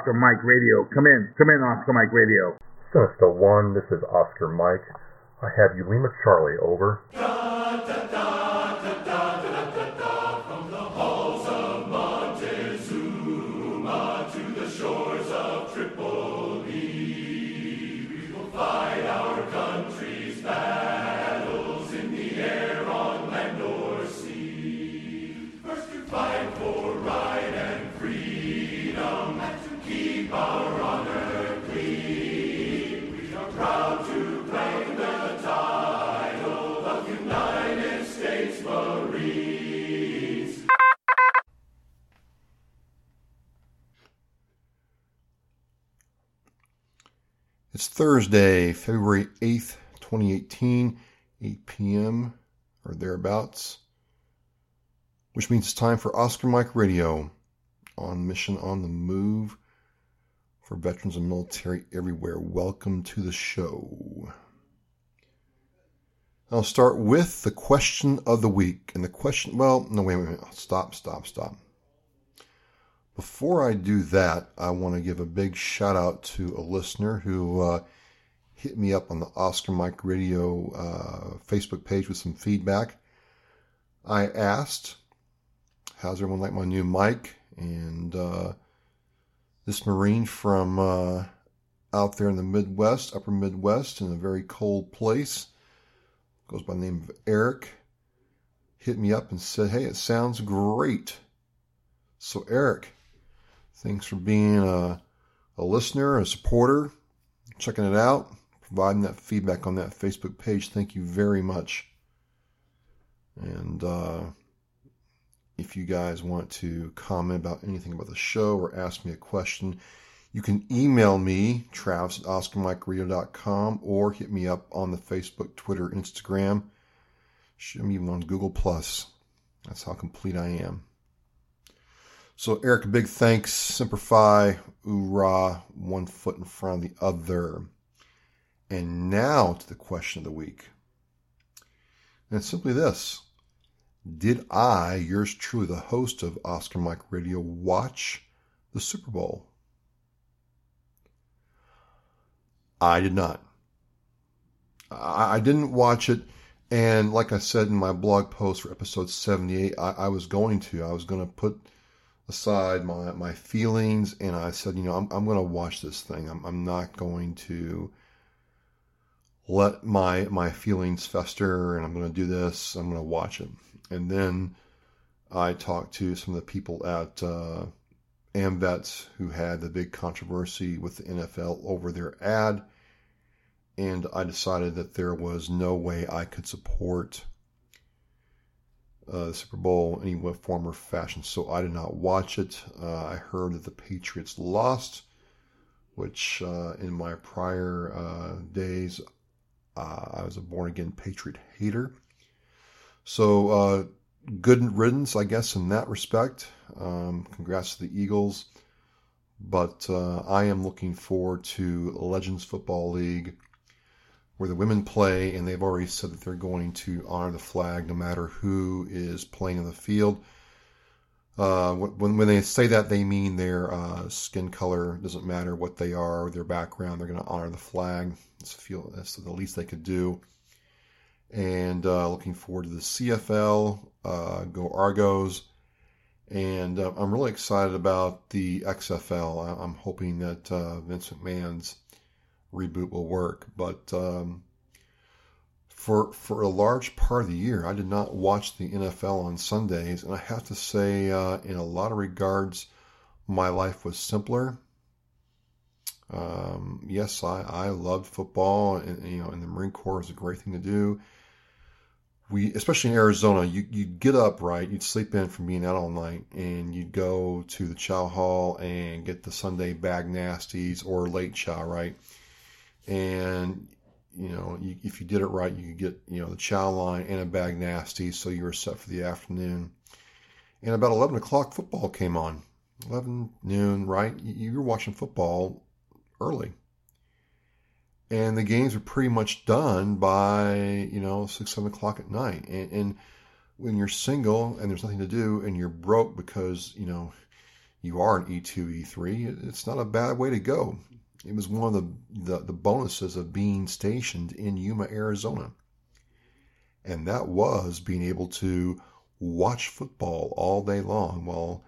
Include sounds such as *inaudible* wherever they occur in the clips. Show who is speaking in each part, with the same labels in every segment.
Speaker 1: Oscar Mike Radio. Come in. Come in, Oscar Mike Radio.
Speaker 2: Sinister One, this is Oscar Mike. I have you Lima Charlie over.
Speaker 3: Thursday, February 8th, 2018, 8 p.m. or thereabouts, which means it's time for Oscar Mike Radio on mission on the move for veterans and military everywhere. Welcome to the show. I'll start with the question of the week. And the question, well, no, wait, wait, wait. Stop, stop, stop. Before I do that, I want to give a big shout out to a listener who uh, hit me up on the Oscar Mike Radio uh, Facebook page with some feedback. I asked, How's everyone like my new mic? And uh, this Marine from uh, out there in the Midwest, upper Midwest, in a very cold place, goes by the name of Eric, hit me up and said, Hey, it sounds great. So, Eric, Thanks for being a, a listener, a supporter, checking it out, providing that feedback on that Facebook page. Thank you very much. And uh, if you guys want to comment about anything about the show or ask me a question, you can email me, Travis at OscarMikeRadio.com, or hit me up on the Facebook, Twitter, Instagram. I'm even on Google Plus. That's how complete I am. So, Eric, big thanks. Semper Fi, oorah, one foot in front of the other. And now to the question of the week. And it's simply this Did I, yours truly, the host of Oscar Mike Radio, watch the Super Bowl? I did not. I, didn't watch it. And like I said in my blog post for episode 78, I, I was going to. I was going to put aside my, my feelings and I said, you know, I'm, I'm going to watch this thing. I'm, I'm not going to let my, my feelings fester and I'm going to do this. I'm going to watch it. And then I talked to some of the people at, uh, AMVETS who had the big controversy with the NFL over their ad. And I decided that there was no way I could support uh, Super Bowl in any form or fashion. So I did not watch it. Uh, I heard that the Patriots lost, which uh, in my prior uh, days, uh, I was a born again Patriot hater. So uh, good riddance, I guess, in that respect. Um, congrats to the Eagles. But I am looking forward to Legends Football League where the women play, and they've already said that they're going to honor the flag no matter who is playing in the field. Uh, when when they say that, they mean their uh, skin color doesn't matter what they are, their background. They're going to honor the flag. It's feel the least they could do. And uh, looking forward to the CFL. Uh, go Argos. And uh, I'm really excited about the XFL. I'm hoping that uh, Vince McMahon's reboot will work. But um, for for a large part of the year, I did not watch the NFL on Sundays, and I have to say, uh, in a lot of regards, my life was simpler. Um, yes, I, I loved football, and you know, and the Marine Corps is a great thing to do. we, especially in Arizona, you, you'd get up, right? You'd sleep in from being out all night and you'd go to the chow hall and get the Sunday bag nasties or late chow, right? And, you know, you, if you did it right, you could get, you know, the chow line and a bag nasty. So you were set for the afternoon. And about 11 o'clock, football came on. 11 noon, right? You were watching football early and the games are pretty much done by you know six seven o'clock at night and, and when you're single and there's nothing to do and you're broke because you know you are an E2 E3 it's not a bad way to go it was one of the, the, the bonuses of being stationed in Yuma Arizona and that was being able to watch football all day long while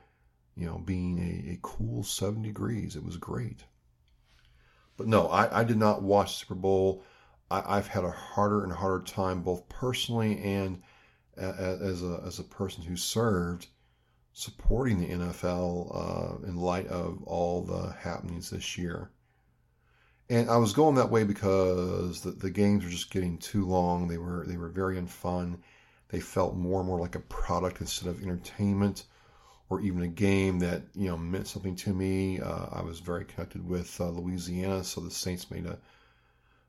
Speaker 3: you know being a, a cool 7 degrees it was great but no, I, I did not watch Super Bowl. I, have had a harder and harder time, both personally and as a as a person who served, supporting the NFL uh, in light of all the happenings this year. And I was going that way because the, the games were just getting too long. They were they were very unfun. They felt more and more like a product instead of entertainment or even a game that you know meant something to me. Uh, I was very connected with uh, Louisiana, so the Saints made a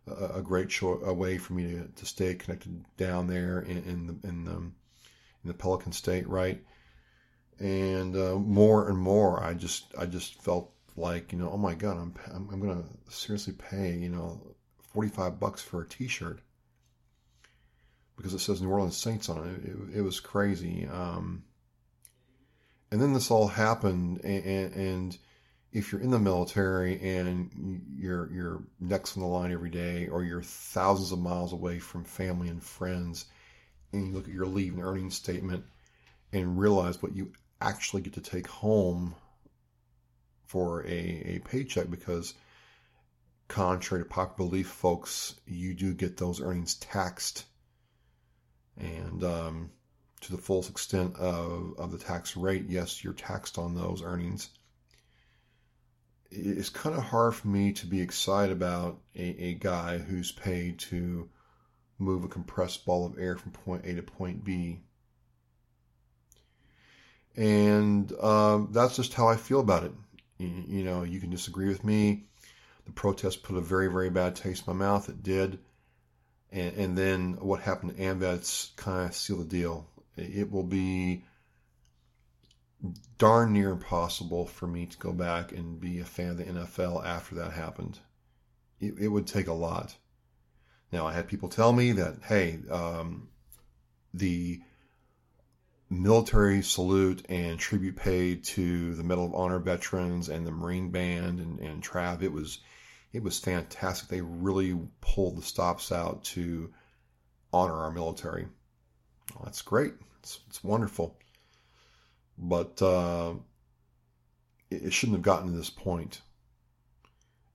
Speaker 3: a, great cho- a way for me to, to stay connected down there in, in the in the in the Pelican State, right? And uh, more and more, I just I just felt like you know, oh my God, I'm I'm, I'm gonna seriously pay you know forty five bucks for a T-shirt because it says New Orleans Saints on it. It, it was crazy. Um, and then this all happened, and, and if you're in the military and you're you're next on the line every day, or you're thousands of miles away from family and friends, and you look at your leave and earnings statement and realize what you actually get to take home for a, a paycheck, because contrary to popular belief, folks, you do get those earnings taxed, and um, to the full extent of, of the tax rate, yes, you're taxed on those earnings. It's kind of hard for me to be excited about a, a guy who's paid to move a compressed ball of air from point A to point B. And um, that's just how I feel about it. You, know, you can disagree with me. The protest put a very, very bad taste in my mouth. It did. And, and then what happened to AMVETS kind of sealed the deal it will be darn near impossible for me to go back and be a fan of the NFL after that happened. It, it would take a lot. Now, I had people tell me that, hey, um, the military salute and tribute paid to the Medal of Honor veterans and the Marine Band and, and Trav, it was it was fantastic. They really pulled the stops out to honor our military. Well, that's great. It's, it's wonderful. But uh, it, it, shouldn't have gotten to this point.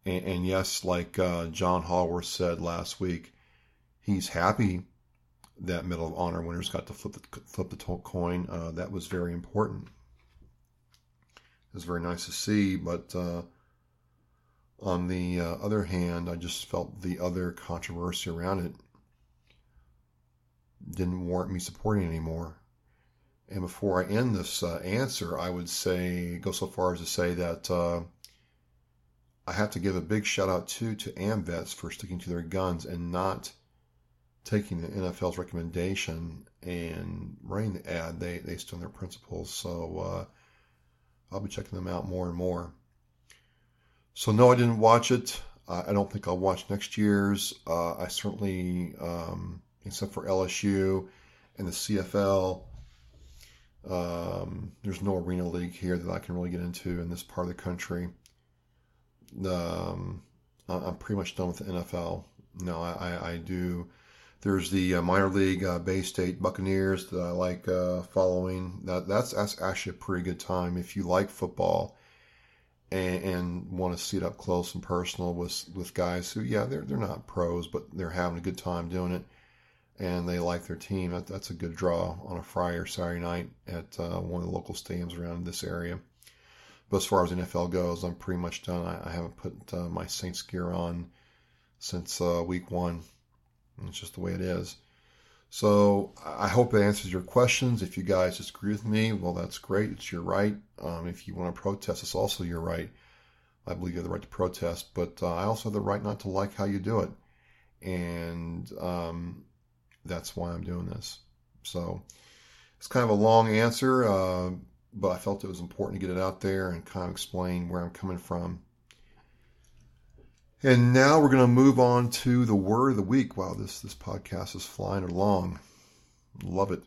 Speaker 3: And, and yes, like uh, John Hallworth said last week, he's happy that Medal of Honor winners got to flip the, flip the coin. Uh, that was very important. It was very nice to see, but uh, on the uh, other hand, I just felt the other controversy around it didn't warrant me supporting anymore. And before I end this uh, answer, I would say go so far as to say that uh, I have to give a big shout out too to AMVETS for sticking to their guns and not taking the NFL's recommendation and running the ad. They they stood on their principles. So uh, I'll be checking them out more and more. So no, I didn't watch it. I don't think I'll watch next year's. Uh, I certainly um, except for LSU and the CFL. Um, there's no arena league here that I can really get into in this part of the country. Um, I'm pretty much done with the NFL. No, I, I do. There's the uh, minor league uh, Bay State Buccaneers that I like uh, following. That that's that's actually a pretty good time if you like football and, and want to see it up close and personal with with guys who, yeah, they're they're not pros, but they're having a good time doing it and they like their team. That, that's a good draw on a Friday or Saturday night at uh, one of the local stadiums around this area. But as far as NFL goes, I'm pretty much done. I, I haven't put uh, my Saints gear on since uh, week one. It's just the way it is. So I hope it answers your questions. If you guys disagree with me, well, that's great. It's your right. Um, if you want to protest, it's also your right. I believe you have the right to protest, but uh, I also have the right not to like how you do it. And um, that's why I'm doing this. So it's kind of a long answer, uh, but I felt it was important to get it out there and kind of explain where I'm coming from. And now we're going to move on to the word of the week. Wow, this, this podcast is flying along. Love it.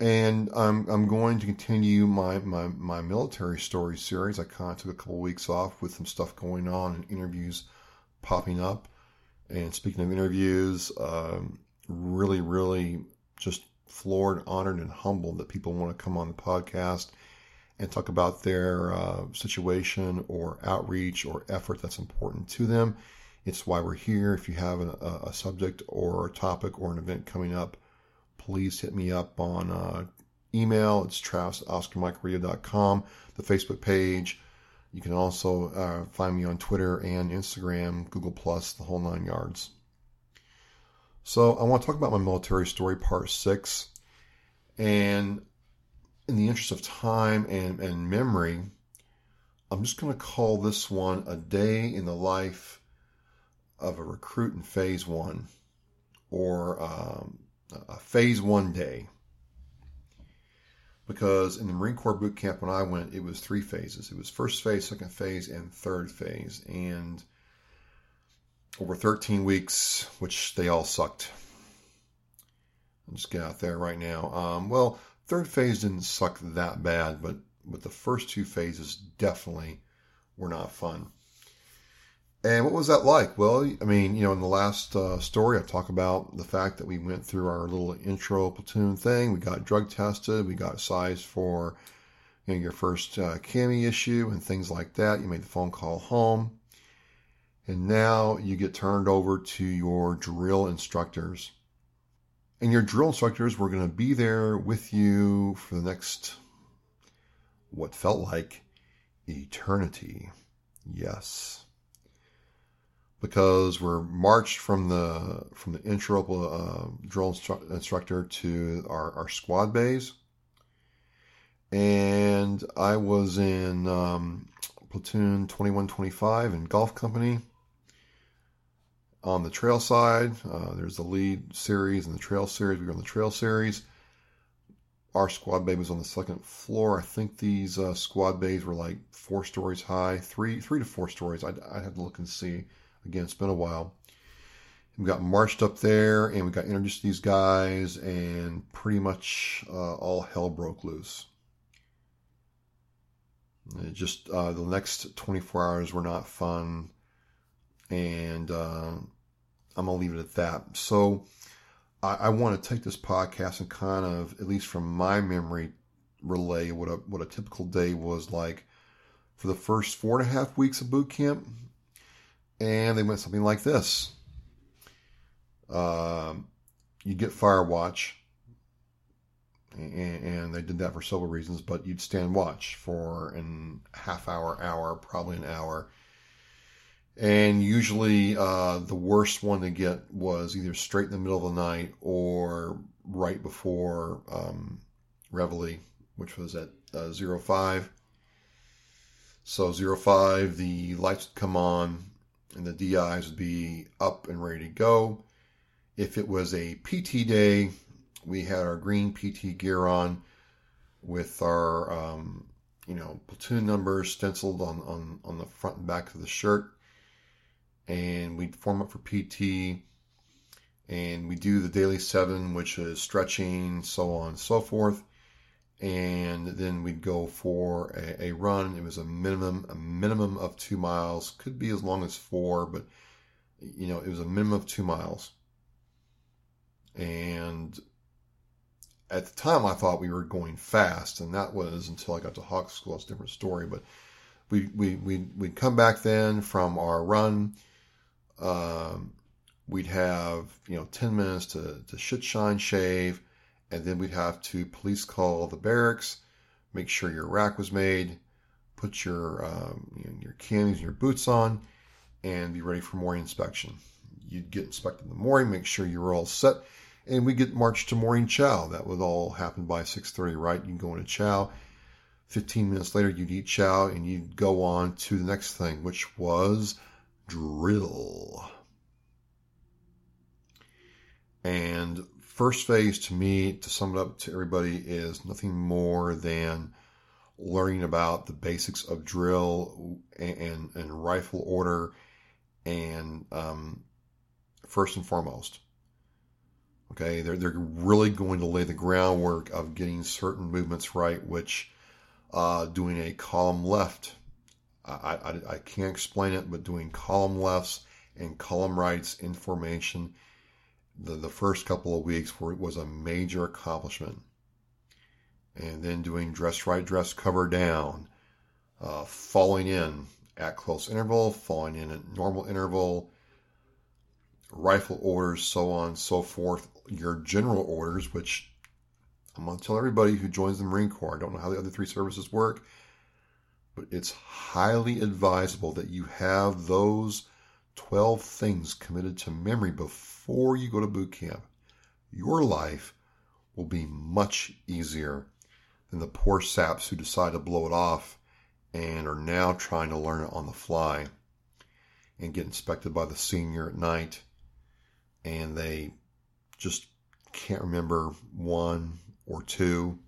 Speaker 3: And I'm, I'm going to continue my, my, my military story series. I kind of took a couple of weeks off with some stuff going on and interviews popping up. And speaking of interviews, um, really, really just floored, honored, and humbled that people want to come on the podcast and talk about their uh, situation or outreach or effort that's important to them. It's why we're here. If you have a, a subject or a topic or an event coming up, please hit me up on uh, email. It's travis the Facebook page. You can also uh, find me on Twitter and Instagram, Google Plus, the whole nine yards. So I want to talk about my military story, part six. And in the interest of time and, and memory, I'm just going to call this one a day in the life of a recruit in phase one or um, a phase one day. Because in the Marine Corps boot camp when I went, it was three phases. It was first phase, second phase, and third phase. And over 13 weeks, which they all sucked. I'll just get out there right now. Um, well, Third phase didn't suck that bad, but but the first two phases definitely were not fun. And what was that like? Well, I mean, you know, in the last uh, story, I talk about the fact that we went through our little intro platoon thing. We got drug tested. We got sized for, you know, your first uh, cami issue and things like that. You made the phone call home. And now you get turned over to your drill instructors. And your drill instructors were going to be there with you for the next, what felt like eternity. Yes. Because we're marched from the from the intro uh, drill instru- instructor to our, our squad bays, and I was in um, platoon twenty one twenty five in Golf Company, on the trail side. Uh, there's the lead series and the trail series. We were on the trail series. Our squad bay was on the second floor. I think these uh, squad bays were like four stories high, three three to four stories. I'd, I'd have to look and see. Again, it's been a while. We got marched up there and we got introduced to these guys, and pretty much uh, all hell broke loose. It just uh, the next 24 hours were not fun and uh, I'm gonna leave it at that. So I, I want to take this podcast and kind of, at least from my memory, relay what a what a typical day was like for the first four and a half weeks of boot camp, and they went something like this. Um, you get fire watch, and, and, they did that for several reasons. But you'd stand watch for an half hour, hour, probably an hour, and usually uh, the worst one to get was either straight in the middle of the night or right before um, Reveille, which was at uh, 05. So 05, the lights would come on and the DIs would be up and ready to go. If it was a PT day, we had our green PT gear on with our, um, you know, platoon numbers stenciled on, on, on the front and back of the shirt and we'd form up for PT and we do the daily seven, which is stretching, so on and so forth. And then we'd go for a, a, run. It was a minimum, a minimum of two miles. Could be as long as four, but you know, it was a minimum of two miles. And at the time, I thought we were going fast, and that was until I got to Hawk School. It's a different story, but we we we we'd come back then from our run um, we'd have you know 10 minutes to, to shit shine shave and then we'd have to police call the barracks make sure your rack was made put your um, you know, your camis and your boots on and be ready for morning inspection you'd get inspected in the morning, make sure you were all set, and we get marched to morning chow. That would all happen by 6:30, right? You go into chow. 15 minutes later, you'd eat chow and you'd go on to the next thing, which was drill. And first phase to me, to sum it up to everybody, is nothing more than learning about the basics of drill and, and, and rifle order and um, first and foremost. Okay, they're, they're really going to lay the groundwork of getting certain movements right, which uh, doing a column left, I, I, I can't explain it, but doing column lefts and column rights in formation the, the first couple of weeks were, was a major accomplishment. And then doing dress right, dress cover down, uh, falling in at close interval, falling in at normal interval, rifle orders, so on and so forth. Your general orders, which I'm going to tell everybody who joins the Marine Corps, I don't know how the other three services work, but it's highly advisable that you have those 12 things committed to memory before you go to boot camp. Your life will be much easier than the poor saps who decide to blow it off and are now trying to learn it on the fly and get inspected by the senior at night and they just can't remember one or two.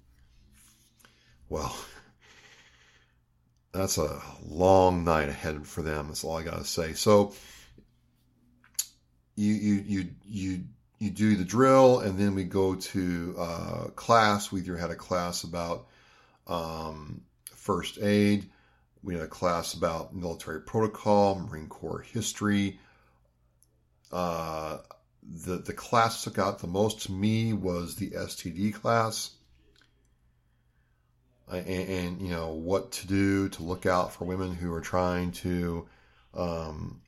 Speaker 3: Well, that's a long night ahead for them. That's all I got to say. So you you you you you do the drill, and then we go to uh, class. We either had a class about um, first aid. We had a class about military protocol, Marine Corps history. Uh, the the class took out the most to me was the STD class, and, and you know what to do to look out for women who are trying to, um,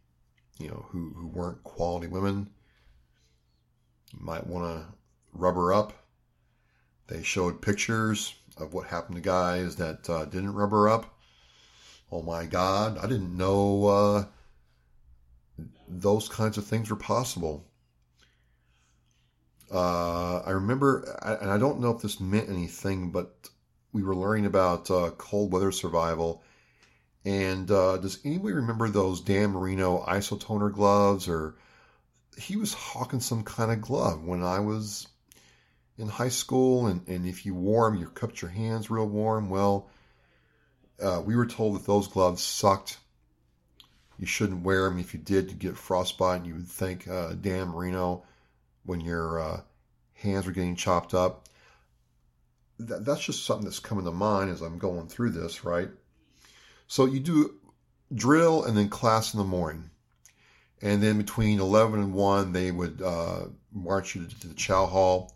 Speaker 3: you know, who who weren't quality women. You might want to rubber up. They showed pictures of what happened to guys that uh, didn't rubber up. Oh my God, I didn't know uh, those kinds of things were possible. Uh, I remember, and I don't know if this meant anything, but we were learning about uh, cold weather survival. And uh, does anybody remember those Dan Marino isotoner gloves? Or he was hawking some kind of glove when I was in high school. And, and if you wore them, you kept your hands real warm. Well, uh, we were told that those gloves sucked. You shouldn't wear them. If you did, you'd get frostbite. And you would thank uh, Dan Marino when your uh, hands were getting chopped up. That, that's just something that's coming to mind as I'm going through this, right? So you do drill and then class in the morning. And then between 11 and 1, they would uh, march you to the chow hall.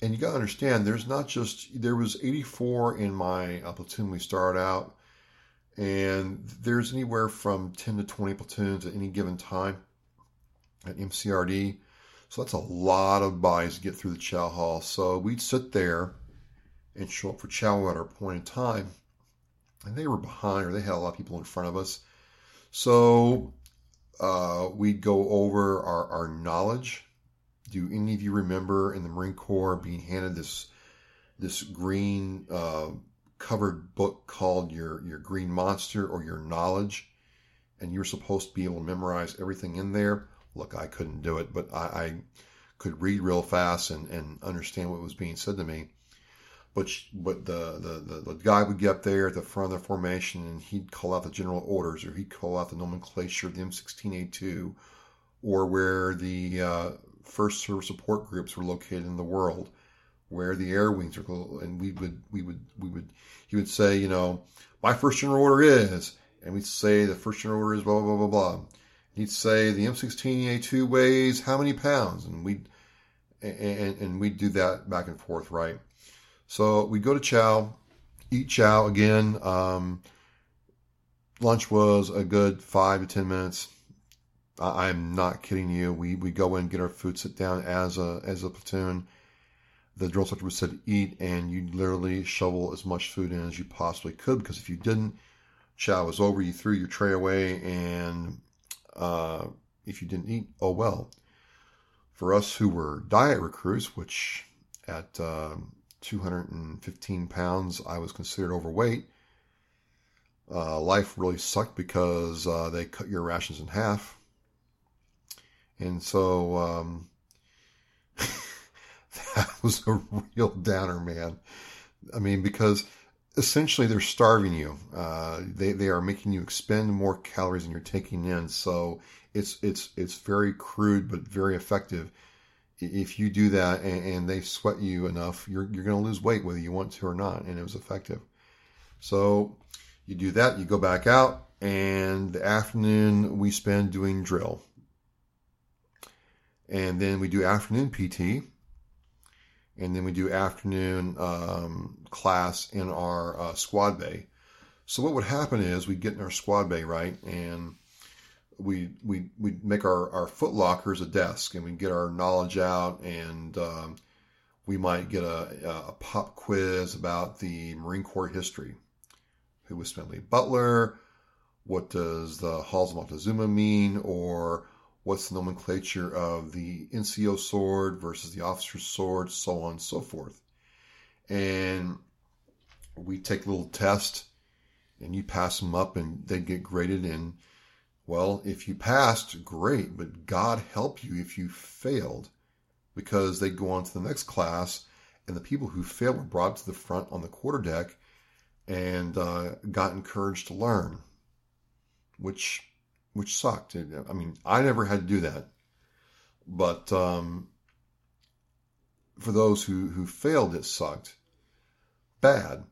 Speaker 3: And you got to understand, there's not just, there was 84 in my uh, platoon we started out. And there's anywhere from 10 to 20 platoons at any given time at MCRD. So that's a lot of bodies to get through the chow hall. So we'd sit there and show up for chow at our point in time. And they were behind, or they had a lot of people in front of us. So uh, we'd go over our, our knowledge. Do any of you remember in the Marine Corps being handed this this green uh, covered book called your your Green Monster or your Knowledge, and you were supposed to be able to memorize everything in there? Look, I couldn't do it, but I, I could read real fast and, and understand what was being said to me. But but the, the, the, the, guy would get up there at the front of the formation and he'd call out the general orders or he'd call out the nomenclature of the M16A2 or where the uh, first service support groups were located in the world, where the air wings are, and we would we would we would he would say, you know, my first general order is, and we'd say the first general order is blah blah blah blah blah he'd say the M16A2 weighs how many pounds, and we'd and, and we'd do that back and forth, right? So we go to chow, eat chow again. Um, lunch was a good five to ten minutes. I, I'm not kidding you. We we go in, get our food, sit down as a as a platoon. The drill instructor said eat, and you literally shovel as much food in as you possibly could because if you didn't, chow was over. You threw your tray away, and uh, if you didn't eat, oh well. For us who were diet recruits, which at um, 215 pounds I was considered overweight, uh, life really sucked because uh, they cut your rations in half. And so um, *laughs* that was a real downer, man. I mean, because essentially they're starving you. Uh, they they are making you expend more calories than you're taking in. So it's it's it's very crude but very effective. If you do that and, and they sweat you enough, you're you're going to lose weight whether you want to or not, and it was effective. So you do that, you go back out, and the afternoon we spend doing drill, and then we do afternoon PT and then we do afternoon um, class in our uh, squad bay. So what would happen is we'd get in our squad bay, right, and we we we make our our foot lockers a desk, and we get our knowledge out, and um, we might get a, a pop quiz about the Marine Corps history. Who was Smedley Butler? What does the Halls of Montezuma mean? Or what's the nomenclature of the NCO sword versus the officer's sword, so on and so forth. And we take a little test and you pass them up and they get graded and well, if you passed, great, but God help you if you failed because they'd go on to the next class and the people who failed were brought to the front on the quarterdeck and uh, got encouraged to learn, which which sucked. I mean, I never had to do that, but um, for those who who failed, it sucked bad.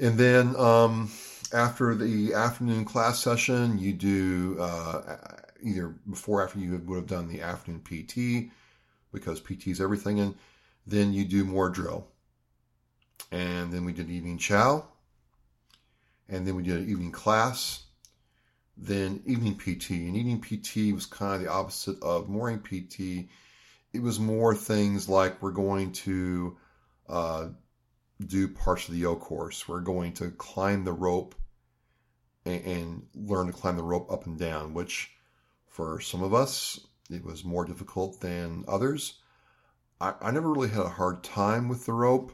Speaker 3: And then um, after the afternoon class session, you do uh, either before after you would have done the afternoon PT because PT is everything, and then you do more drill. And then we did evening chow, and then we did evening class, then evening PT. And evening PT was kind of the opposite of morning PT. It was more things like we're going to uh, do parts of the O course. We're going to climb the rope and, and learn to climb the rope up and down, which for some of us, it was more difficult than others. I, I never really had a hard time with the rope.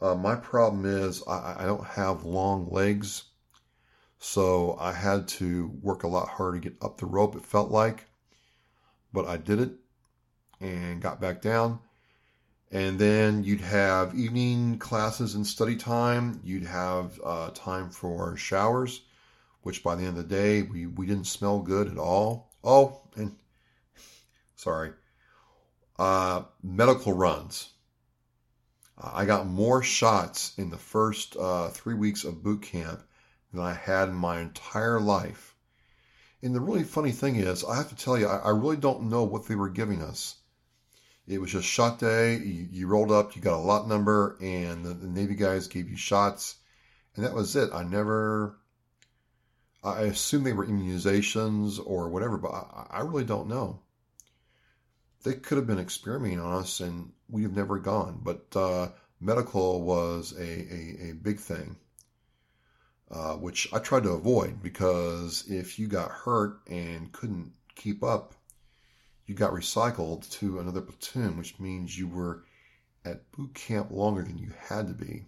Speaker 3: Uh, my problem is I, I don't have long legs so I had to work a lot harder to get up the rope, it felt like. But I did it and got back down. And then you'd have evening classes and study time. You'd have uh, time for showers, which by the end of the day, we, we didn't smell good at all. Oh, and *laughs* sorry, uh, medical runs. I got more shots in the first uh, three weeks of boot camp than I had in my entire life. And the really funny thing is, I have to tell you, I, I really don't know what they were giving us. It was just shot day. You, you rolled up, you got a lot number, and the, the, Navy guys gave you shots, and that was it. I never. I assume they were immunizations or whatever, but I, I really don't know. They could have been experimenting on us, and we've never gone. But uh, medical was a, a, a big thing uh, which I tried to avoid because if you got hurt and couldn't keep up, you got recycled to another platoon, which means you were at boot camp longer than you had to be.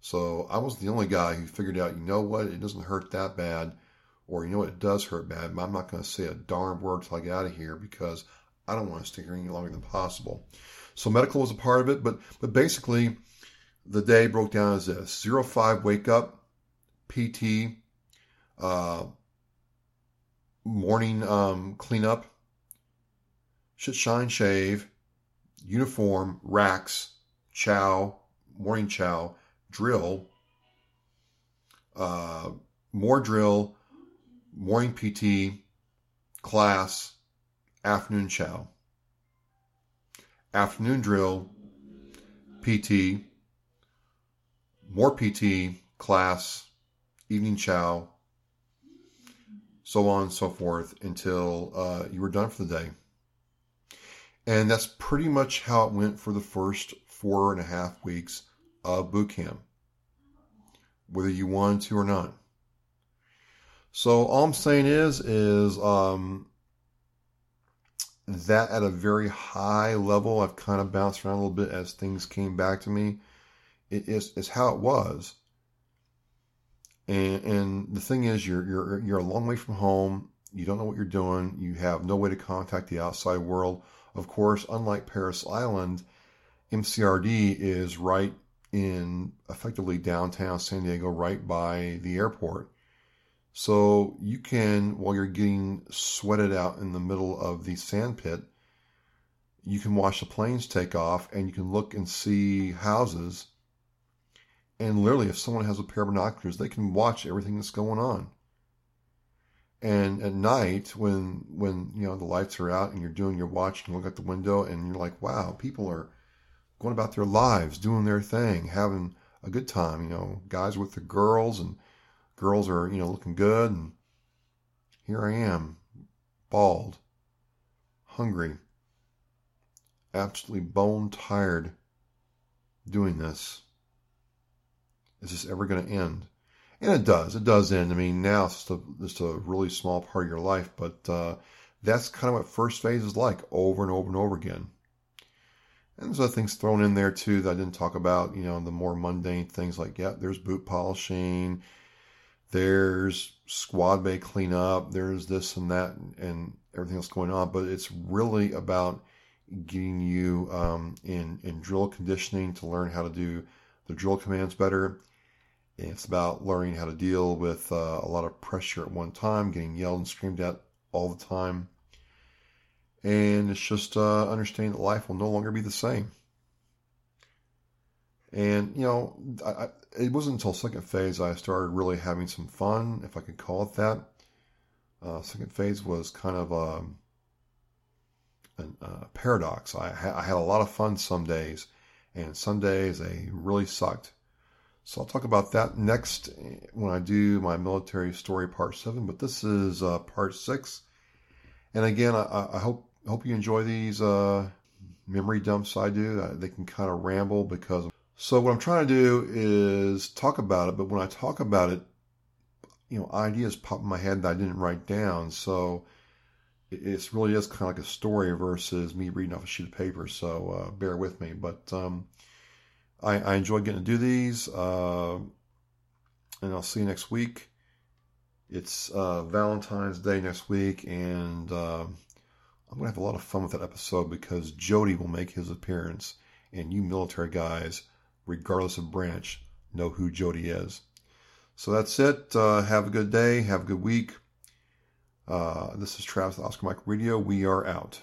Speaker 3: So I was the only guy who figured out, you know what, it doesn't hurt that bad, or you know what, it does hurt bad, but I'm not going to say a darn word till I get out of here because I don't want to stick here any longer than possible. So medical was a part of it, but but basically the day broke down as this: zero five wake up, PT, uh, morning um, cleanup, shine shave, uniform, racks, chow, morning chow, drill, uh, more drill, morning PT, class, afternoon chow, afternoon drill, PT, more PT, class, evening chow, so on and so forth until uh, you were done for the day. And that's pretty much how it went for the first four and a half weeks of boot camp, whether you wanted to or not. So all I'm saying is, is um, that at a very high level, I've kind of bounced around a little bit as things came back to me. It is, is how it was. And, and the thing is, you're, you're, you're a long way from home. You don't know what you're doing. You have no way to contact the outside world. Of course, unlike Parris Island, MCRD is right in effectively downtown San Diego, right by the airport. So you can, while you're getting sweated out in the middle of the sand pit, you can watch the planes take off and you can look and see houses. And literally, if someone has a pair of binoculars, they can watch everything that's going on. And at night, when when you know the lights are out and you're doing your watch and look out the window and you're like, wow, people are going about their lives, doing their thing, having a good time. You know, guys with the girls and girls are, you know, looking good. And here I am, bald, hungry, absolutely bone tired doing this. Is this ever going to end? And it does. It does end. I mean, now it's just a, just a really small part of your life, but uh, that's kind of what first phase is like over and over and over again. And there's other things thrown in there too that I didn't talk about, you know, the more mundane things like, yeah, there's boot polishing, there's squad bay cleanup, there's this and that and everything else going on. But it's really about getting you um, in, in drill conditioning to learn how to do the drill commands better. It's about learning how to deal with uh, a lot of pressure at one time, getting yelled and screamed at all the time and it's just uh, understanding that life will no longer be the same. And you know, I, I, it wasn't until second phase I started really having some fun, if I could call it that. Uh, second phase was kind of um, a, a paradox. I, ha- I had a lot of fun some days, and some days they really sucked. So I'll talk about that next when I do my military story part seven. But this is uh, part six, and again, I, I hope hope you enjoy these uh, memory dumps I do. Uh, they can kind of ramble because. So what I'm trying to do is talk about it, but when I talk about it, you know, ideas pop in my head that I didn't write down. So it really is kind of like a story versus me reading off a sheet of paper. So uh, bear with me. But um, I, I, enjoy getting to do these, uh, and I'll see you next week. It's uh, Valentine's Day next week, and uh, I'm going to have a lot of fun with that episode because Jody will make his appearance, and you military guys, regardless of branch, know who Jody is. So that's it. Uh, have a good day. Have a good week. Uh, this is Travis Oscar Mike Radio. We are out.